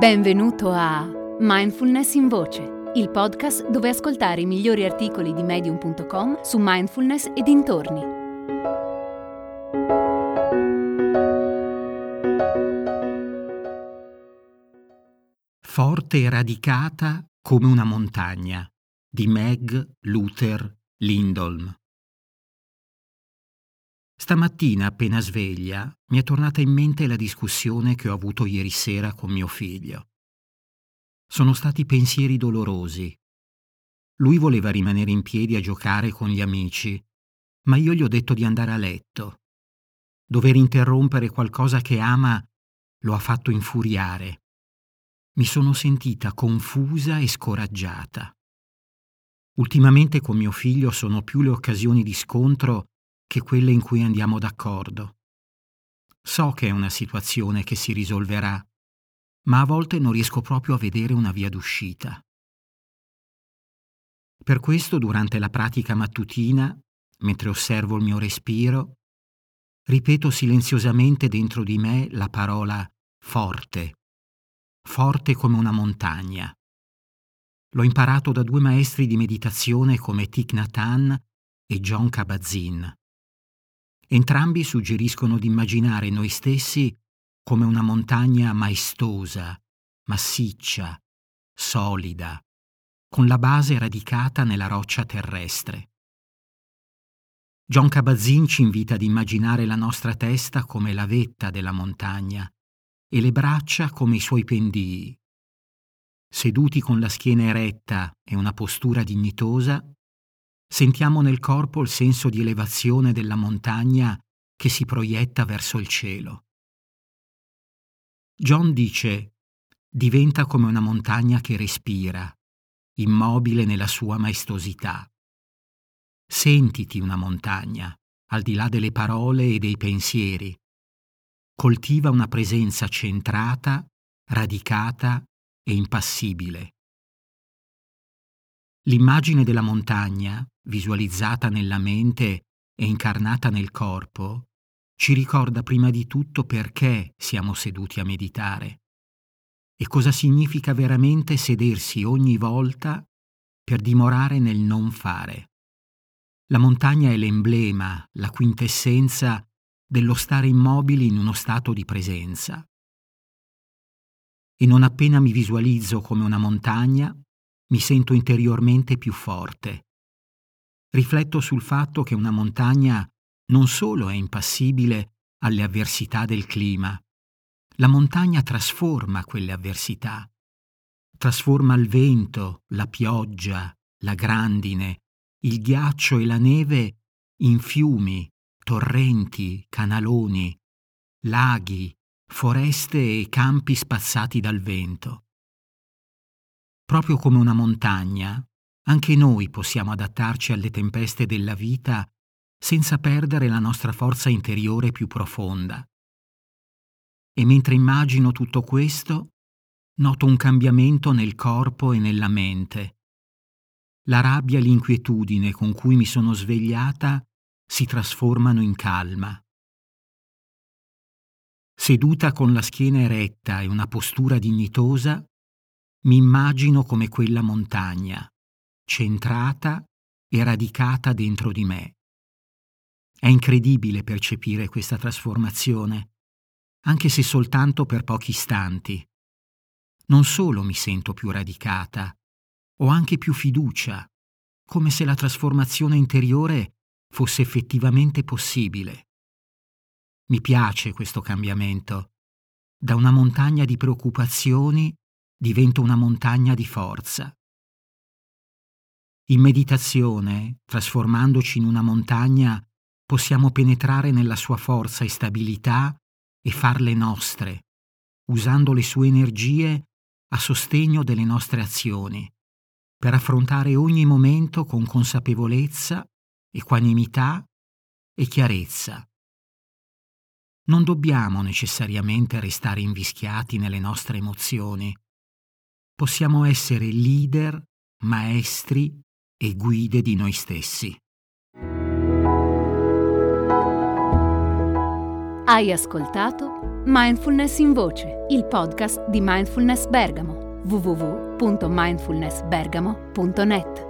Benvenuto a Mindfulness in Voce, il podcast dove ascoltare i migliori articoli di medium.com su mindfulness e dintorni. Forte e radicata come una montagna di Meg Luther Lindholm. Stamattina, appena sveglia, mi è tornata in mente la discussione che ho avuto ieri sera con mio figlio. Sono stati pensieri dolorosi. Lui voleva rimanere in piedi a giocare con gli amici, ma io gli ho detto di andare a letto. Dover interrompere qualcosa che ama lo ha fatto infuriare. Mi sono sentita confusa e scoraggiata. Ultimamente con mio figlio sono più le occasioni di scontro che quelle in cui andiamo d'accordo. So che è una situazione che si risolverà, ma a volte non riesco proprio a vedere una via d'uscita. Per questo, durante la pratica mattutina, mentre osservo il mio respiro, ripeto silenziosamente dentro di me la parola forte, forte come una montagna. L'ho imparato da due maestri di meditazione come Thich Nhat Hanh e John Kabat-Zinn. Entrambi suggeriscono di immaginare noi stessi come una montagna maestosa, massiccia, solida, con la base radicata nella roccia terrestre. John Kabat-Zinn ci invita ad immaginare la nostra testa come la vetta della montagna e le braccia come i suoi pendii. Seduti con la schiena eretta e una postura dignitosa, Sentiamo nel corpo il senso di elevazione della montagna che si proietta verso il cielo. John dice, diventa come una montagna che respira, immobile nella sua maestosità. Sentiti una montagna, al di là delle parole e dei pensieri. Coltiva una presenza centrata, radicata e impassibile. L'immagine della montagna, visualizzata nella mente e incarnata nel corpo, ci ricorda prima di tutto perché siamo seduti a meditare e cosa significa veramente sedersi ogni volta per dimorare nel non fare. La montagna è l'emblema, la quintessenza dello stare immobili in uno stato di presenza. E non appena mi visualizzo come una montagna, mi sento interiormente più forte. Rifletto sul fatto che una montagna non solo è impassibile alle avversità del clima, la montagna trasforma quelle avversità. Trasforma il vento, la pioggia, la grandine, il ghiaccio e la neve in fiumi, torrenti, canaloni, laghi, foreste e campi spazzati dal vento. Proprio come una montagna, anche noi possiamo adattarci alle tempeste della vita senza perdere la nostra forza interiore più profonda. E mentre immagino tutto questo, noto un cambiamento nel corpo e nella mente. La rabbia e l'inquietudine con cui mi sono svegliata si trasformano in calma. Seduta con la schiena eretta e una postura dignitosa, mi immagino come quella montagna, centrata e radicata dentro di me. È incredibile percepire questa trasformazione, anche se soltanto per pochi istanti. Non solo mi sento più radicata, ho anche più fiducia, come se la trasformazione interiore fosse effettivamente possibile. Mi piace questo cambiamento, da una montagna di preoccupazioni divento una montagna di forza. In meditazione, trasformandoci in una montagna, possiamo penetrare nella sua forza e stabilità e farle nostre, usando le sue energie a sostegno delle nostre azioni, per affrontare ogni momento con consapevolezza, equanimità e chiarezza. Non dobbiamo necessariamente restare invischiati nelle nostre emozioni, possiamo essere leader, maestri e guide di noi stessi. Hai ascoltato Mindfulness in Voce, il podcast di Mindfulness Bergamo, www.mindfulnessbergamo.net.